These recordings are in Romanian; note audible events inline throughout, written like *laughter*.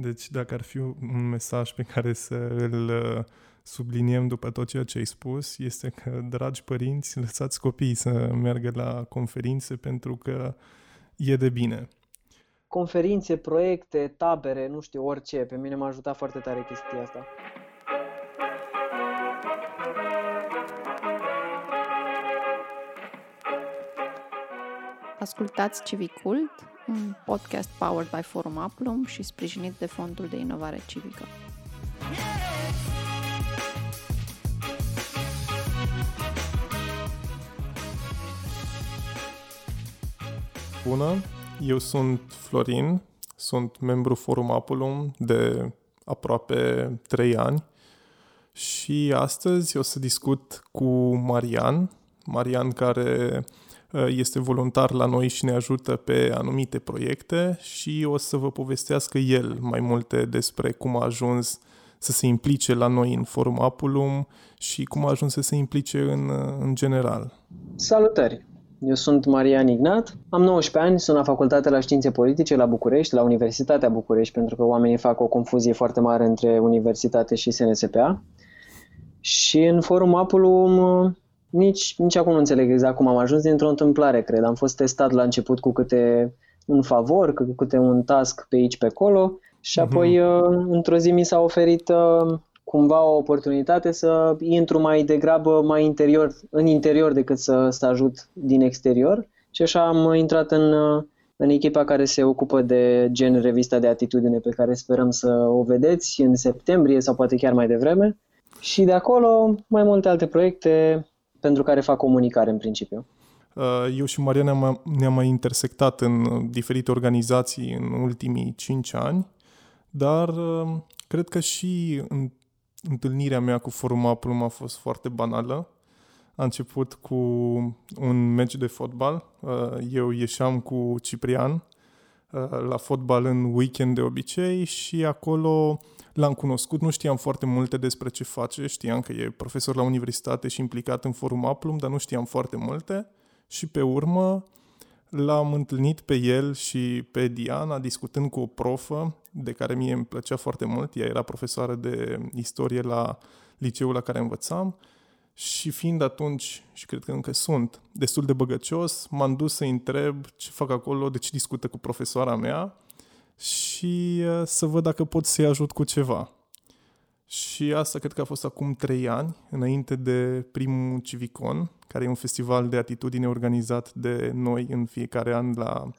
Deci dacă ar fi un mesaj pe care să îl uh, subliniem după tot ceea ce ai spus, este că, dragi părinți, lăsați copiii să meargă la conferințe pentru că e de bine. Conferințe, proiecte, tabere, nu știu, orice. Pe mine m-a ajutat foarte tare chestia asta. Ascultați Civicult, un podcast powered by Forum Aplum și sprijinit de Fondul de Inovare Civică. Bună, eu sunt Florin, sunt membru Forum Apulum de aproape 3 ani și astăzi o să discut cu Marian, Marian care Uh, este voluntar la noi și ne ajută pe anumite proiecte și o să vă povestească el mai multe despre cum a ajuns să se implice la noi în Forum Apulum și cum a ajuns să se implice în, uh, în general. Salutări! Eu sunt Marian Ignat, am 19 ani, sunt la facultate la științe politice la București, la Universitatea București, pentru că oamenii fac o confuzie foarte mare între universitate și SNSPA. Și în Forum Apulum nici, nici acum nu înțeleg exact cum am ajuns dintr-o întâmplare, cred. Am fost testat la început cu câte un favor, cu câte un task pe aici, pe acolo și mhm. apoi uh-huh. într-o zi mi s-a oferit uh, cumva o oportunitate să intru mai degrabă mai interior, în interior decât să, să ajut din exterior și așa am intrat în, uh, în echipa care se ocupă de gen revista de atitudine pe care sperăm să o vedeți în septembrie sau poate chiar mai devreme. Și de acolo mai multe alte proiecte, pentru care fac comunicare în principiu. Uh, eu și Maria ne-am, ne-am mai intersectat în diferite organizații în ultimii cinci ani, dar uh, cred că și în întâlnirea mea cu Forum Aplum a fost foarte banală. A început cu un meci de fotbal. Uh, eu ieșeam cu Ciprian la fotbal în weekend de obicei și acolo L-am cunoscut, nu știam foarte multe despre ce face, știam că e profesor la universitate și implicat în forum Aplum, dar nu știam foarte multe. Și pe urmă l-am întâlnit pe el și pe Diana discutând cu o profă de care mie îmi plăcea foarte mult. Ea era profesoară de istorie la liceul la care învățam și fiind atunci, și cred că încă sunt, destul de băgăcios, m-am dus să întreb ce fac acolo, de ce discută cu profesoara mea și uh, să văd dacă pot să-i ajut cu ceva. Și asta cred că a fost acum trei ani, înainte de primul Civicon, care e un festival de atitudine organizat de noi în fiecare an la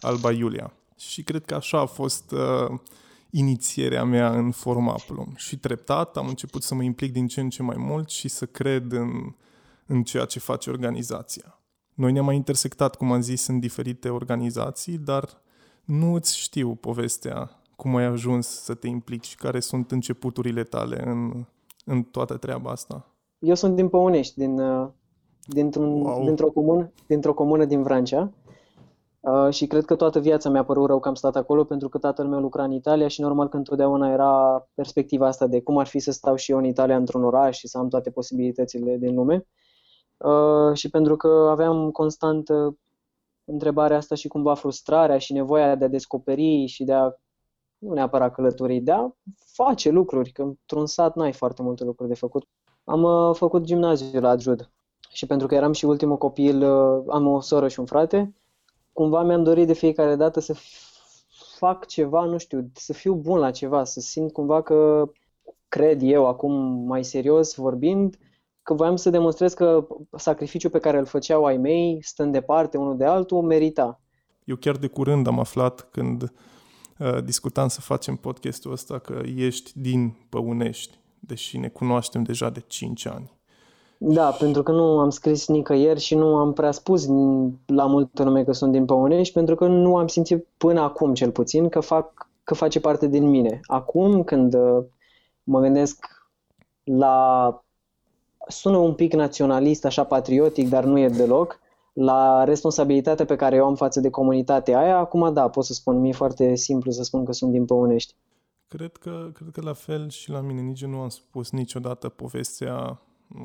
Alba Iulia. Și cred că așa a fost uh, inițierea mea în Formaplum. Și treptat am început să mă implic din ce în ce mai mult și să cred în, în ceea ce face organizația. Noi ne-am mai intersectat, cum am zis, în diferite organizații, dar nu îți știu povestea, cum ai ajuns să te implici, care sunt începuturile tale în, în toată treaba asta. Eu sunt din Păunești, din, uh, dintr-un, wow. dintr-o, comună, dintr-o comună din Vrancea. Uh, și cred că toată viața mi-a părut rău că am stat acolo pentru că tatăl meu lucra în Italia și normal că întotdeauna era perspectiva asta de cum ar fi să stau și eu în Italia într-un oraș și să am toate posibilitățile din lume. Uh, și pentru că aveam constant uh, întrebarea asta și cumva frustrarea și nevoia de a descoperi și de a, nu neapărat călători, de a face lucruri, că într-un sat n-ai foarte multe lucruri de făcut. Am uh, făcut gimnaziu la Adjud și pentru că eram și ultimul copil, uh, am o soră și un frate, cumva mi-am dorit de fiecare dată să fac ceva, nu știu, să fiu bun la ceva, să simt cumva că cred eu acum mai serios vorbind, că voiam să demonstrez că sacrificiul pe care îl făceau ai mei, stând departe unul de altul, merita. Eu chiar de curând am aflat când uh, discutam să facem podcastul ăsta că ești din Păunești, deși ne cunoaștem deja de 5 ani. Da, pentru că nu am scris nicăieri și nu am prea spus la multă lume că sunt din Păunești, pentru că nu am simțit până acum cel puțin că, fac, că face parte din mine. Acum, când uh, mă gândesc la sună un pic naționalist, așa patriotic, dar nu e deloc, la responsabilitatea pe care eu am față de comunitatea aia, acum da, pot să spun, mi-e foarte simplu să spun că sunt din Păunești. Cred că, cred că la fel și la mine nici nu am spus niciodată povestea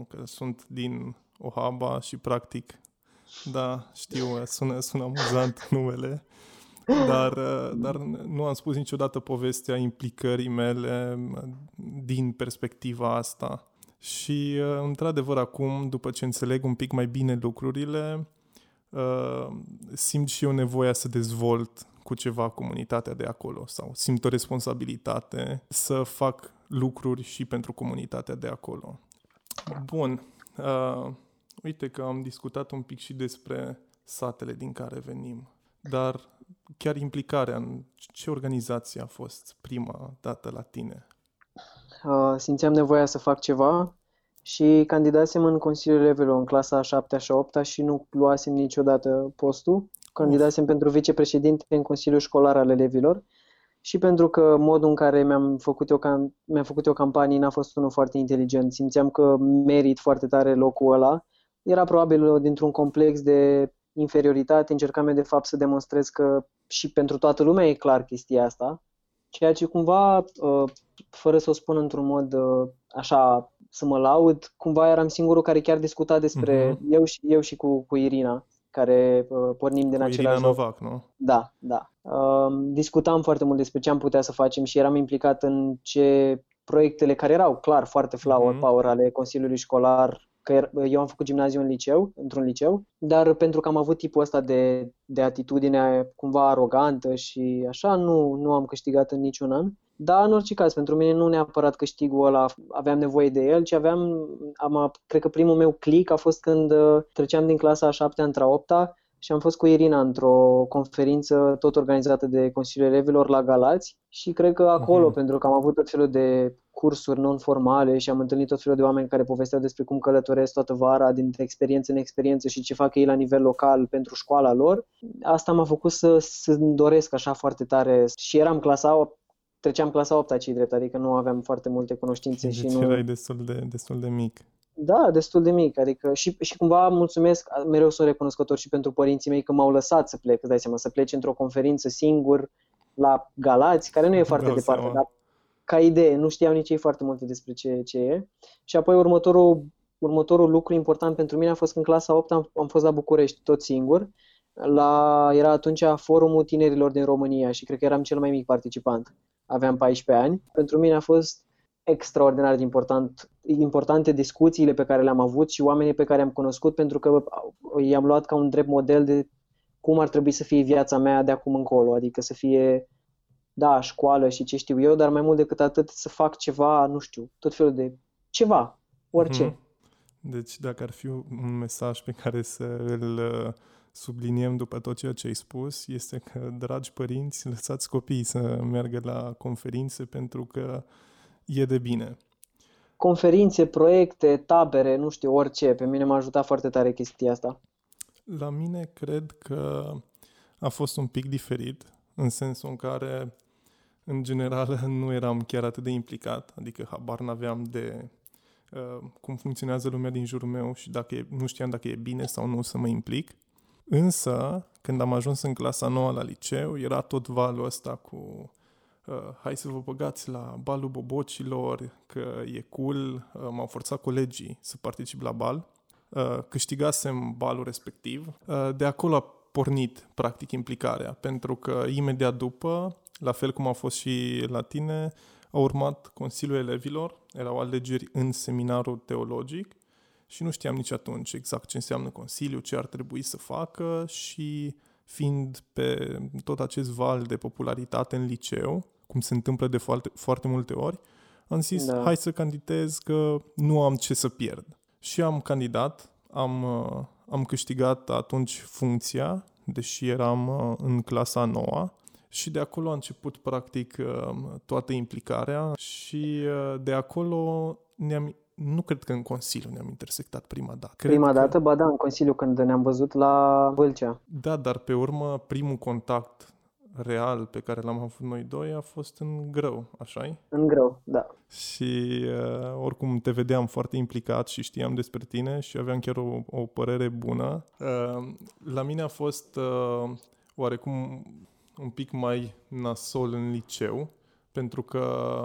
că sunt din Ohaba și practic, da, știu, sună, sună amuzant *laughs* numele, dar, uh, dar nu am spus niciodată povestea implicării mele uh, din perspectiva asta. Și, uh, într-adevăr, acum, după ce înțeleg un pic mai bine lucrurile, simt și eu nevoia să dezvolt cu ceva comunitatea de acolo sau simt o responsabilitate să fac lucruri și pentru comunitatea de acolo. Bun. Uh, uite că am discutat un pic și despre satele din care venim, dar chiar implicarea în ce organizație a fost prima dată la tine? Uh, simțeam nevoia să fac ceva și candidasem în Consiliul Levelul în clasa 7 și 8 și nu luasem niciodată postul. Candidasem Uf. pentru vicepreședinte în Consiliul Școlar al elevilor și pentru că modul în care mi-am făcut eu, cam, mi-am făcut eu campanii n-a fost unul foarte inteligent. Simțeam că merit foarte tare locul ăla. Era probabil dintr-un complex de inferioritate, încercam de fapt să demonstrez că și pentru toată lumea e clar chestia asta, ceea ce cumva, uh, fără să o spun într-un mod uh, așa să mă laud, cumva eram singurul care chiar discuta despre, uh-huh. eu, și, eu și cu, cu Irina, care uh, pornim din cu același Irina Novac, nu? Da, da. Uh, discutam foarte mult despre ce am putea să facem și eram implicat în ce proiectele care erau clar foarte flower uh-huh. power ale Consiliului Școlar că eu am făcut gimnaziu în liceu, într-un liceu, dar pentru că am avut tipul ăsta de, de atitudine cumva arogantă și așa, nu, nu am câștigat în niciun an. Dar, în orice caz, pentru mine nu neapărat câștigul ăla aveam nevoie de el, ci aveam, am, cred că primul meu click a fost când uh, treceam din clasa a 7 într-a 8 și am fost cu Irina într-o conferință tot organizată de Consiliul Elevilor la Galați și cred că acolo, uh-huh. pentru că am avut tot felul de cursuri non-formale și am întâlnit tot felul de oameni care povesteau despre cum călătoresc toată vara din experiență în experiență și ce fac ei la nivel local pentru școala lor. Asta m-a făcut să, să doresc așa foarte tare și eram clasa treceam clasa 8 ci drept, adică nu aveam foarte multe cunoștințe deci și nu... erai destul de, destul de mic. Da, destul de mic, adică și, și cumva mulțumesc, mereu sunt recunoscător și pentru părinții mei că m-au lăsat să plec, îți dai seama, să pleci într-o conferință singur la Galați, care nu e foarte departe, seama. dar ca idee, nu știau nici ei foarte multe despre ce, ce e. Și apoi următorul, următorul lucru important pentru mine a fost că în clasa 8 am, am fost la București tot singur. La, era atunci forumul tinerilor din România și cred că eram cel mai mic participant. Aveam 14 ani. Pentru mine a fost extraordinar de important, importante discuțiile pe care le-am avut și oamenii pe care am cunoscut pentru că i-am luat ca un drept model de cum ar trebui să fie viața mea de acum încolo, adică să fie da, școală și ce știu eu, dar mai mult decât atât să fac ceva, nu știu, tot felul de ceva, orice. Mm-hmm. Deci dacă ar fi un mesaj pe care să îl uh, subliniem după tot ceea ce ai spus, este că, dragi părinți, lăsați copiii să meargă la conferințe pentru că e de bine. Conferințe, proiecte, tabere, nu știu, orice. Pe mine m-a ajutat foarte tare chestia asta. La mine cred că a fost un pic diferit, în sensul în care în general *laughs* nu eram chiar atât de implicat, adică habar n-aveam de uh, cum funcționează lumea din jurul meu și dacă e, nu știam dacă e bine sau nu să mă implic. Însă, când am ajuns în clasa nouă la liceu, era tot valul ăsta cu uh, hai să vă băgați la balul bobocilor, că e cool, uh, m-au forțat colegii să particip la bal, uh, câștigasem balul respectiv. Uh, de acolo a pornit, practic, implicarea, pentru că imediat după la fel cum a fost și la tine, a urmat Consiliul Elevilor, erau alegeri în seminarul teologic și nu știam nici atunci exact ce înseamnă Consiliu, ce ar trebui să facă și fiind pe tot acest val de popularitate în liceu, cum se întâmplă de foarte, foarte multe ori, am zis, da. hai să candidez că nu am ce să pierd. Și am candidat, am, uh, am câștigat atunci funcția, deși eram uh, în clasa noua și de acolo a început practic uh, toată implicarea și uh, de acolo ne-am nu cred că în Consiliu ne-am intersectat prima dată. Cred prima că... dată, ba da, în Consiliu când ne-am văzut la Vâlcea. Da, dar pe urmă primul contact real pe care l-am avut noi doi a fost în greu, așa În greu, da. Și uh, oricum te vedeam foarte implicat și știam despre tine și aveam chiar o, o părere bună. Uh, la mine a fost uh, oarecum un pic mai nasol în liceu, pentru că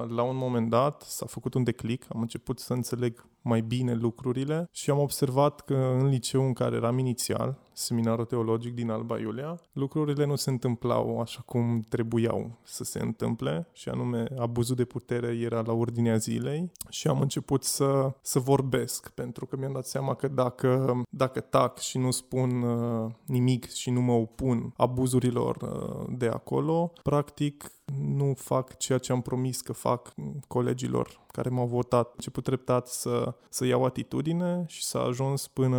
la un moment dat s-a făcut un declic, am început să înțeleg mai bine lucrurile și am observat că în liceu în care eram inițial, seminarul teologic din Alba Iulia, lucrurile nu se întâmplau așa cum trebuiau să se întâmple și anume abuzul de putere era la ordinea zilei și am început să, să vorbesc pentru că mi-am dat seama că dacă, dacă tac și nu spun uh, nimic și nu mă opun abuzurilor uh, de acolo, practic nu fac ceea ce am promis că fac colegilor care m-au votat. Am început treptat să, să iau atitudine și s-a ajuns până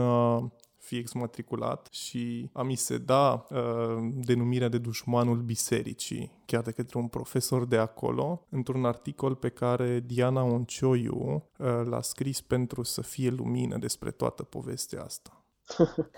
fi exmatriculat și a mi se da uh, denumirea de dușmanul bisericii, chiar de către un profesor de acolo, într-un articol pe care Diana Oncioiu uh, l-a scris pentru să fie lumină despre toată povestea asta. *laughs*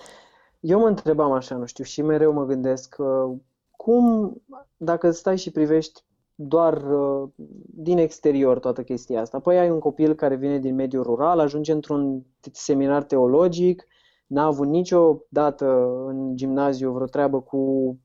Eu mă întrebam așa, nu știu, și mereu mă gândesc uh, cum, dacă stai și privești doar uh, din exterior toată chestia asta. Păi ai un copil care vine din mediul rural, ajunge într-un seminar teologic, n-a avut niciodată în gimnaziu vreo treabă cu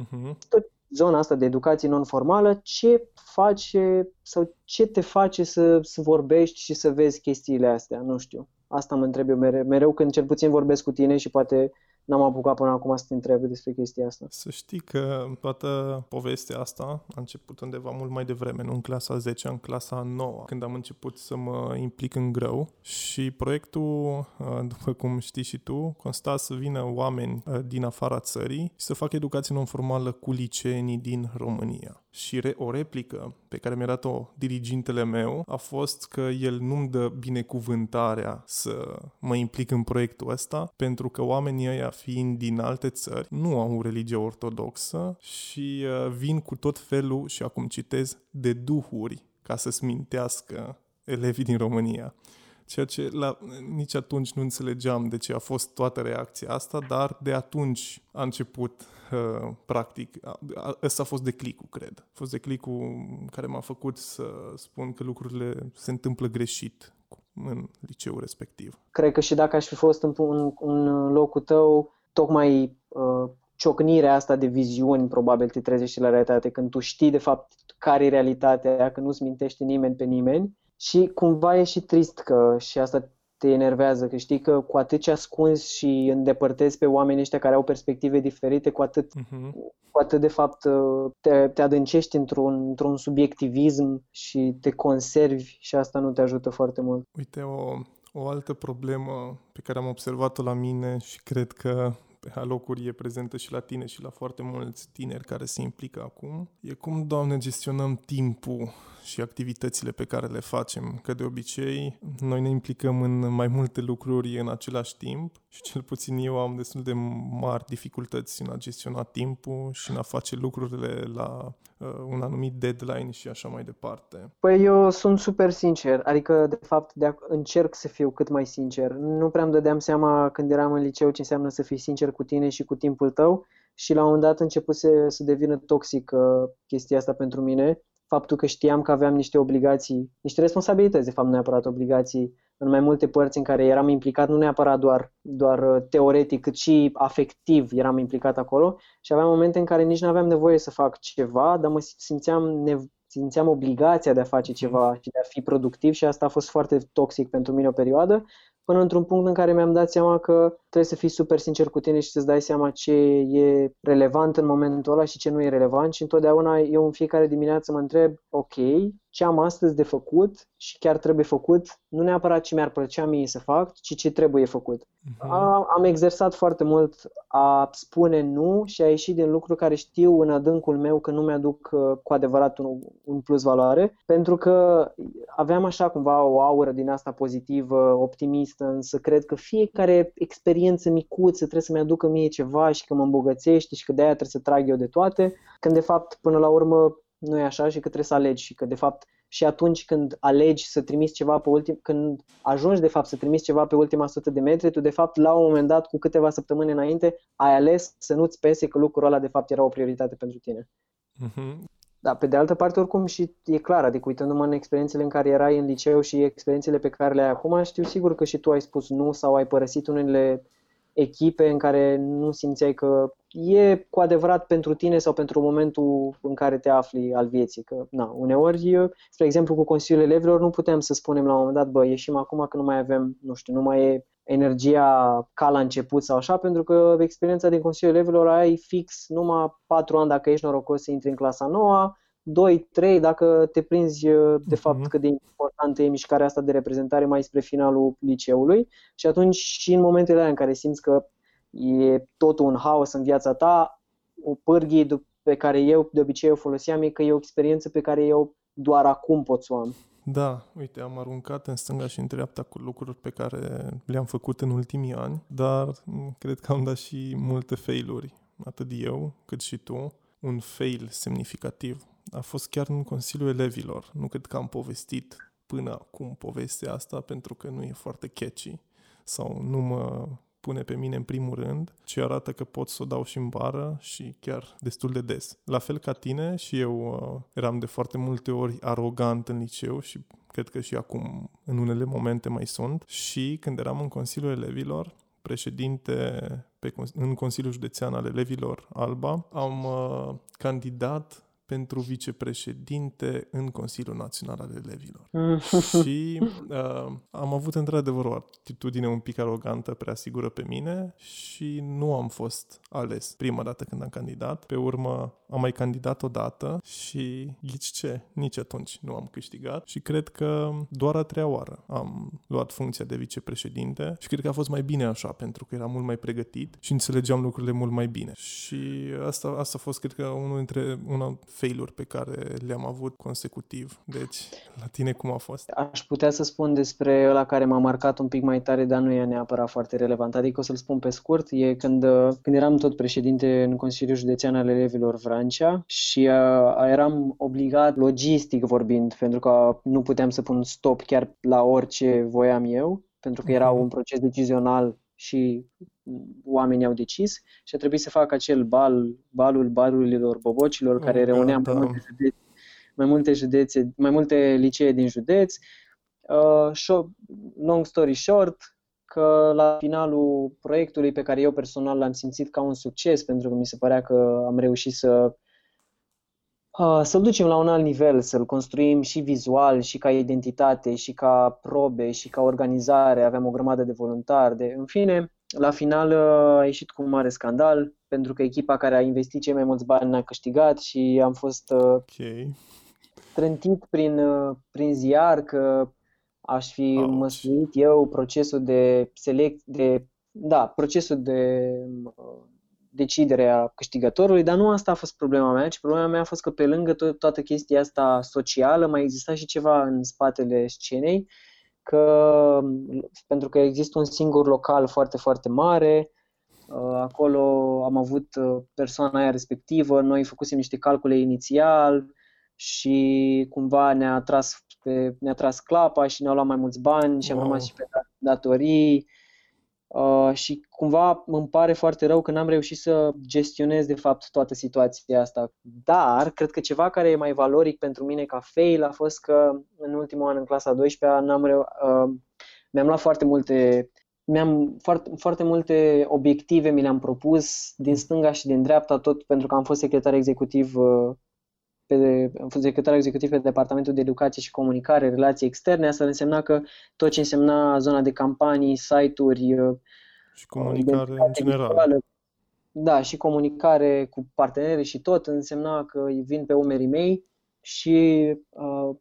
uh-huh. tot zona asta de educație non-formală, ce face sau ce te face să, să vorbești și să vezi chestiile astea? Nu știu. Asta mă întreb eu mereu, mereu când cel puțin vorbesc cu tine și poate n-am apucat până acum să te întreb despre chestia asta. Să știi că toată povestea asta a început undeva mult mai devreme, nu în clasa 10, în clasa 9, când am început să mă implic în grău și proiectul, uh, după cum știi și tu, consta să vină oameni uh, din afara țării și să facă educație non-formală cu liceenii din România. Și re- o replică pe care mi-a dat-o dirigintele meu a fost că el nu-mi dă binecuvântarea să mă implic în proiectul ăsta, pentru că oamenii ăia fiind din alte țări, nu au religie ortodoxă și uh, vin cu tot felul, și acum citez, de duhuri ca să smintească elevii din România. Ceea ce la, nici atunci nu înțelegeam de ce a fost toată reacția asta, dar de atunci a început, uh, practic, ăsta a fost declicul, cred. A fost declicul care m-a făcut să spun că lucrurile se întâmplă greșit în liceul respectiv. Cred că și dacă aș fi fost în, în, în locul tău, tocmai uh, ciocnirea asta de viziuni probabil te trezește la realitate, când tu știi de fapt care e realitatea, că nu-ți mintește nimeni pe nimeni și cumva e și trist că și asta te enervează, că știi că cu atât ce ascunzi și îndepărtezi pe oamenii ăștia care au perspective diferite, cu atât, uh-huh. cu atât de fapt te, te adâncești într-un, într-un subiectivism și te conservi și asta nu te ajută foarte mult. Uite, o, o altă problemă pe care am observat-o la mine și cred că pe alocuri e prezentă și la tine și la foarte mulți tineri care se implică acum, e cum, Doamne, gestionăm timpul și activitățile pe care le facem, că de obicei noi ne implicăm în mai multe lucruri în același timp și cel puțin eu am destul de mari dificultăți în a gestiona timpul și în a face lucrurile la uh, un anumit deadline și așa mai departe. Păi eu sunt super sincer, adică de fapt de încerc să fiu cât mai sincer. Nu prea îmi dădeam seama când eram în liceu ce înseamnă să fii sincer cu tine și cu timpul tău și la un moment dat a început să, să devină toxic uh, chestia asta pentru mine. Faptul că știam că aveam niște obligații, niște responsabilități, de fapt, nu neapărat obligații, în mai multe părți în care eram implicat, nu neapărat doar, doar uh, teoretic, cât și afectiv eram implicat acolo. Și aveam momente în care nici nu aveam nevoie să fac ceva, dar mă simțeam, nevo- simțeam obligația de a face ceva și de a fi productiv și asta a fost foarte toxic pentru mine o perioadă până într-un punct în care mi-am dat seama că trebuie să fii super sincer cu tine și să-ți dai seama ce e relevant în momentul ăla și ce nu e relevant și întotdeauna eu în fiecare dimineață mă întreb, ok, ce am astăzi de făcut și chiar trebuie făcut, nu neapărat ce mi-ar plăcea mie să fac, ci ce trebuie făcut. Uh-huh. A, am exersat foarte mult a spune nu și a ieși din lucruri care știu în adâncul meu că nu mi-aduc uh, cu adevărat un, un plus valoare, pentru că aveam așa cumva o aură din asta pozitivă, optimistă, însă cred că fiecare experiență micuță trebuie să-mi aducă mie ceva și că mă îmbogățește și că de-aia trebuie să trag eu de toate, când de fapt până la urmă nu e așa și că trebuie să alegi și că de fapt și atunci când alegi să trimiți ceva pe ultim, când ajungi de fapt să trimiți ceva pe ultima sută de metri, tu de fapt la un moment dat, cu câteva săptămâni înainte, ai ales să nu-ți pese că lucrul ăla de fapt era o prioritate pentru tine. Uh-huh. Da, pe de altă parte, oricum și e clar, adică uitându-mă în experiențele în care erai în liceu și experiențele pe care le ai acum, știu sigur că și tu ai spus nu sau ai părăsit unele echipe în care nu simțeai că e cu adevărat pentru tine sau pentru momentul în care te afli al vieții. Că, na, uneori, spre exemplu, cu Consiliul Elevilor nu putem să spunem la un moment dat, bă, ieșim acum că nu mai avem, nu știu, nu mai e energia ca la început sau așa, pentru că experiența din Consiliul Elevilor ai fix numai 4 ani dacă ești norocos să intri în clasa 9, 2-3 dacă te prinzi de fapt uh-huh. cât de importantă e mișcarea asta de reprezentare mai spre finalul liceului și atunci și în momentele alea în care simți că e totul un haos în viața ta, o pârghie pe care eu de obicei o foloseam e că e o experiență pe care eu doar acum pot să o am. Da, uite, am aruncat în stânga și în dreapta cu lucruri pe care le-am făcut în ultimii ani, dar cred că am dat și multe failuri, atât eu cât și tu. Un fail semnificativ a fost chiar în Consiliul Elevilor. Nu cred că am povestit până acum povestea asta pentru că nu e foarte catchy sau nu mă pune pe mine în primul rând, ci arată că pot să o dau și în bară și chiar destul de des. La fel ca tine și eu uh, eram de foarte multe ori arogant în liceu și cred că și acum în unele momente mai sunt și când eram în Consiliul Elevilor, președinte pe, în Consiliul Județean al Elevilor Alba, am uh, candidat pentru vicepreședinte în Consiliul Național al Elevilor. *laughs* și uh, am avut într-adevăr o atitudine un pic arogantă, prea sigură pe mine și nu am fost ales prima dată când am candidat. Pe urmă am mai candidat o dată și ghici ce? Nici atunci nu am câștigat și cred că doar a treia oară am luat funcția de vicepreședinte și cred că a fost mai bine așa pentru că eram mult mai pregătit și înțelegeam lucrurile mult mai bine. Și asta, asta a fost, cred că, unul dintre una failuri pe care le-am avut consecutiv. Deci, la tine cum a fost? Aș putea să spun despre ăla care m-a marcat un pic mai tare, dar nu e neapărat foarte relevant. Adică o să-l spun pe scurt, e când, când eram tot președinte în Consiliul Județean al Elevilor Vrancea și uh, eram obligat, logistic vorbind, pentru că nu puteam să pun stop chiar la orice voiam eu, pentru că era mhm. un proces decizional și oamenii au decis și a trebuit să facă acel bal, balul balurilor bobocilor, care oh, reunea da, mai, multe județe, mai multe județe, mai multe licee din județ. Uh, short, long story short, că la finalul proiectului pe care eu personal l-am simțit ca un succes, pentru că mi se părea că am reușit să uh, să-l ducem la un alt nivel, să-l construim și vizual, și ca identitate, și ca probe, și ca organizare. Aveam o grămadă de voluntari. De, în fine, la final uh, a ieșit cu un mare scandal, pentru că echipa care a investit cei mai mulți bani n-a câștigat și am fost uh, okay. trântit prin, uh, prin ziar că aș fi Ouch. măsurit eu procesul de select, de, da, procesul de decidere a câștigătorului, dar nu asta a fost problema mea, ci problema mea a fost că pe lângă to- toată chestia asta socială mai exista și ceva în spatele scenei că pentru că există un singur local foarte, foarte mare, uh, acolo am avut uh, persoana aia respectivă, noi făcusem niște calcule inițial și cumva ne-a tras, pe, ne-a tras clapa și ne-au luat mai mulți bani și am wow. rămas și pe datorii Uh, și cumva îmi pare foarte rău că n-am reușit să gestionez de fapt toată situația asta. Dar cred că ceva care e mai valoric pentru mine ca fail a fost că în ultimul an în clasa 12 n-am reu- uh, mi-am luat foarte multe mi-am foarte, foarte multe obiective mi le-am propus din stânga și din dreapta tot pentru că am fost secretar executiv uh, pe, am fost secretar executiv pe Departamentul de Educație și Comunicare, Relații Externe, asta însemna că tot ce însemna zona de campanii, site-uri uh, și comunicare în general. Da, și comunicare cu parteneri și tot însemna că vin pe umerii mei și uh,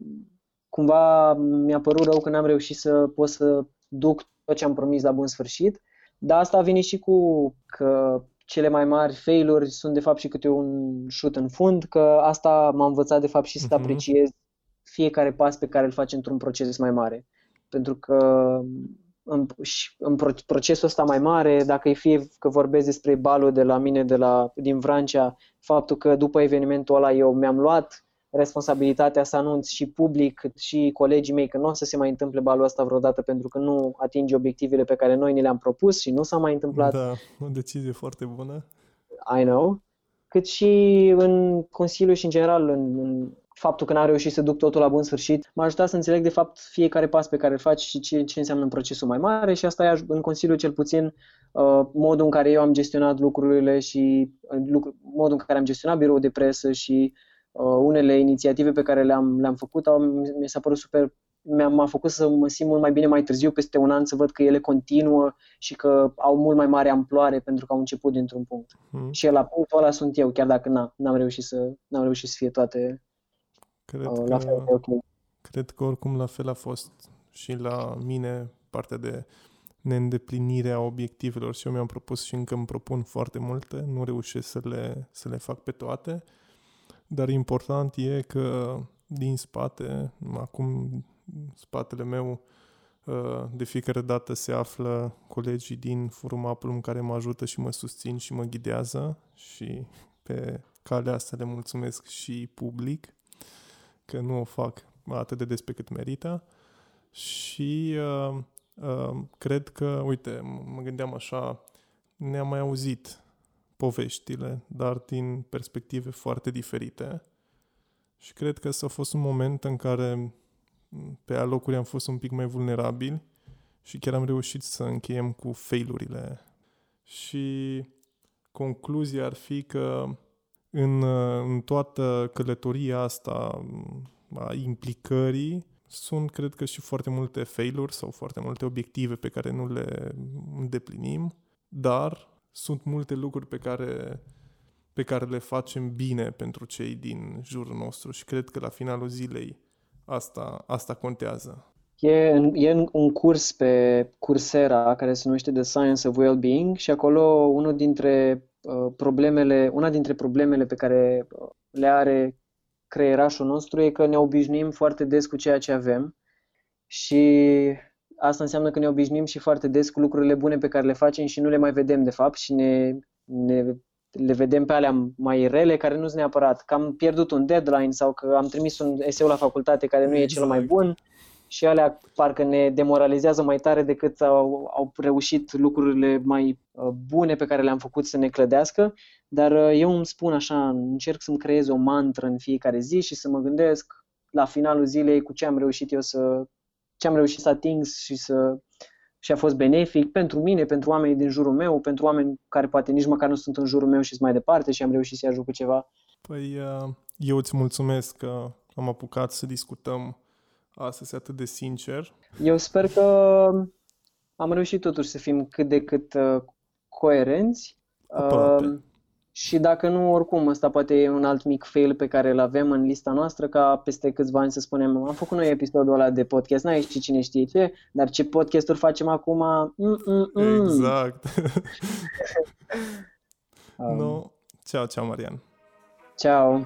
cumva mi-a părut rău că n-am reușit să pot să duc tot ce am promis la bun sfârșit. Dar asta vine și cu că cele mai mari failuri sunt de fapt și câte un șut în fund, că asta m-a învățat de fapt și să uh-huh. apreciez fiecare pas pe care îl faci într-un proces mai mare. Pentru că în, în procesul ăsta mai mare, dacă e fie că vorbesc despre balul de la mine de la, din Vrancea, faptul că după evenimentul ăla eu mi-am luat responsabilitatea să anunț și public, cât și colegii mei că nu o să se mai întâmple balul ăsta vreodată pentru că nu atinge obiectivele pe care noi ni le-am propus și nu s-a mai întâmplat. Da, o decizie foarte bună. I know. Cât și în Consiliu și în general în, în faptul că n-am reușit să duc totul la bun sfârșit, m-a ajutat să înțeleg de fapt fiecare pas pe care îl faci și ce, ce înseamnă în procesul mai mare și asta e în Consiliu cel puțin uh, modul în care eu am gestionat lucrurile și uh, lucru, modul în care am gestionat biroul de presă și Uh, unele inițiative pe care le-am, le-am făcut au, mi s-a părut super m-a făcut să mă simt mult mai bine mai târziu, peste un an, să văd că ele continuă și că au mult mai mare amploare pentru că au început dintr-un punct. Hmm. Și la punctul ăla sunt eu, chiar dacă na, n-am, reușit să, n-am reușit să fie toate cred uh, la fel de ok. Cred că oricum la fel a fost și la mine partea de neîndeplinirea obiectivelor și eu mi-am propus și încă îmi propun foarte multe, nu reușesc să le, să le fac pe toate, dar important e că din spate, acum spatele meu, uh, de fiecare dată se află colegii din Forum Aplum care mă ajută și mă susțin și mă ghidează și pe calea asta le mulțumesc și public că nu o fac atât de des pe cât merită. Și uh, uh, cred că, uite, mă gândeam așa, ne-am mai auzit poveștile, dar din perspective foarte diferite și cred că s-a fost un moment în care pe alocuri am fost un pic mai vulnerabili și chiar am reușit să încheiem cu failurile. Și concluzia ar fi că în, în toată călătoria asta a implicării sunt, cred că, și foarte multe failuri sau foarte multe obiective pe care nu le îndeplinim, dar sunt multe lucruri pe care pe care le facem bine pentru cei din jurul nostru și cred că la finalul zilei asta, asta contează. E, e un curs pe Coursera care se numește The Science of Well-Being și acolo unul dintre uh, problemele, una dintre problemele pe care uh, le are creierașul nostru e că ne obișnuim foarte des cu ceea ce avem și asta înseamnă că ne obișnuim și foarte des cu lucrurile bune pe care le facem și nu le mai vedem de fapt și ne, ne le vedem pe alea mai rele, care nu sunt neapărat că am pierdut un deadline sau că am trimis un eseu la facultate care nu exact. e cel mai exact. bun și alea parcă ne demoralizează mai tare decât au, au reușit lucrurile mai uh, bune pe care le-am făcut să ne clădească, dar uh, eu îmi spun așa, încerc să-mi creez o mantră în fiecare zi și să mă gândesc la finalul zilei cu ce am reușit eu să ce am reușit să ating și să și a fost benefic pentru mine, pentru oamenii din jurul meu, pentru oameni care poate nici măcar nu sunt în jurul meu și sunt mai departe și am reușit să-i ajut cu ceva. Păi uh, eu îți mulțumesc că am apucat să discutăm astăzi atât de sincer. Eu sper că am reușit totuși să fim cât de cât uh, coerenți. Aproape. Uh, și dacă nu, oricum, ăsta poate e un alt mic fail pe care îl avem în lista noastră, ca peste câțiva ani să spunem, am făcut noi episodul ăla de podcast, n-ai ști cine știe ce, dar ce podcasturi facem acum? Mm-mm-mm. Exact. *laughs* um. no. Ceau, ceau, Marian. Ciao.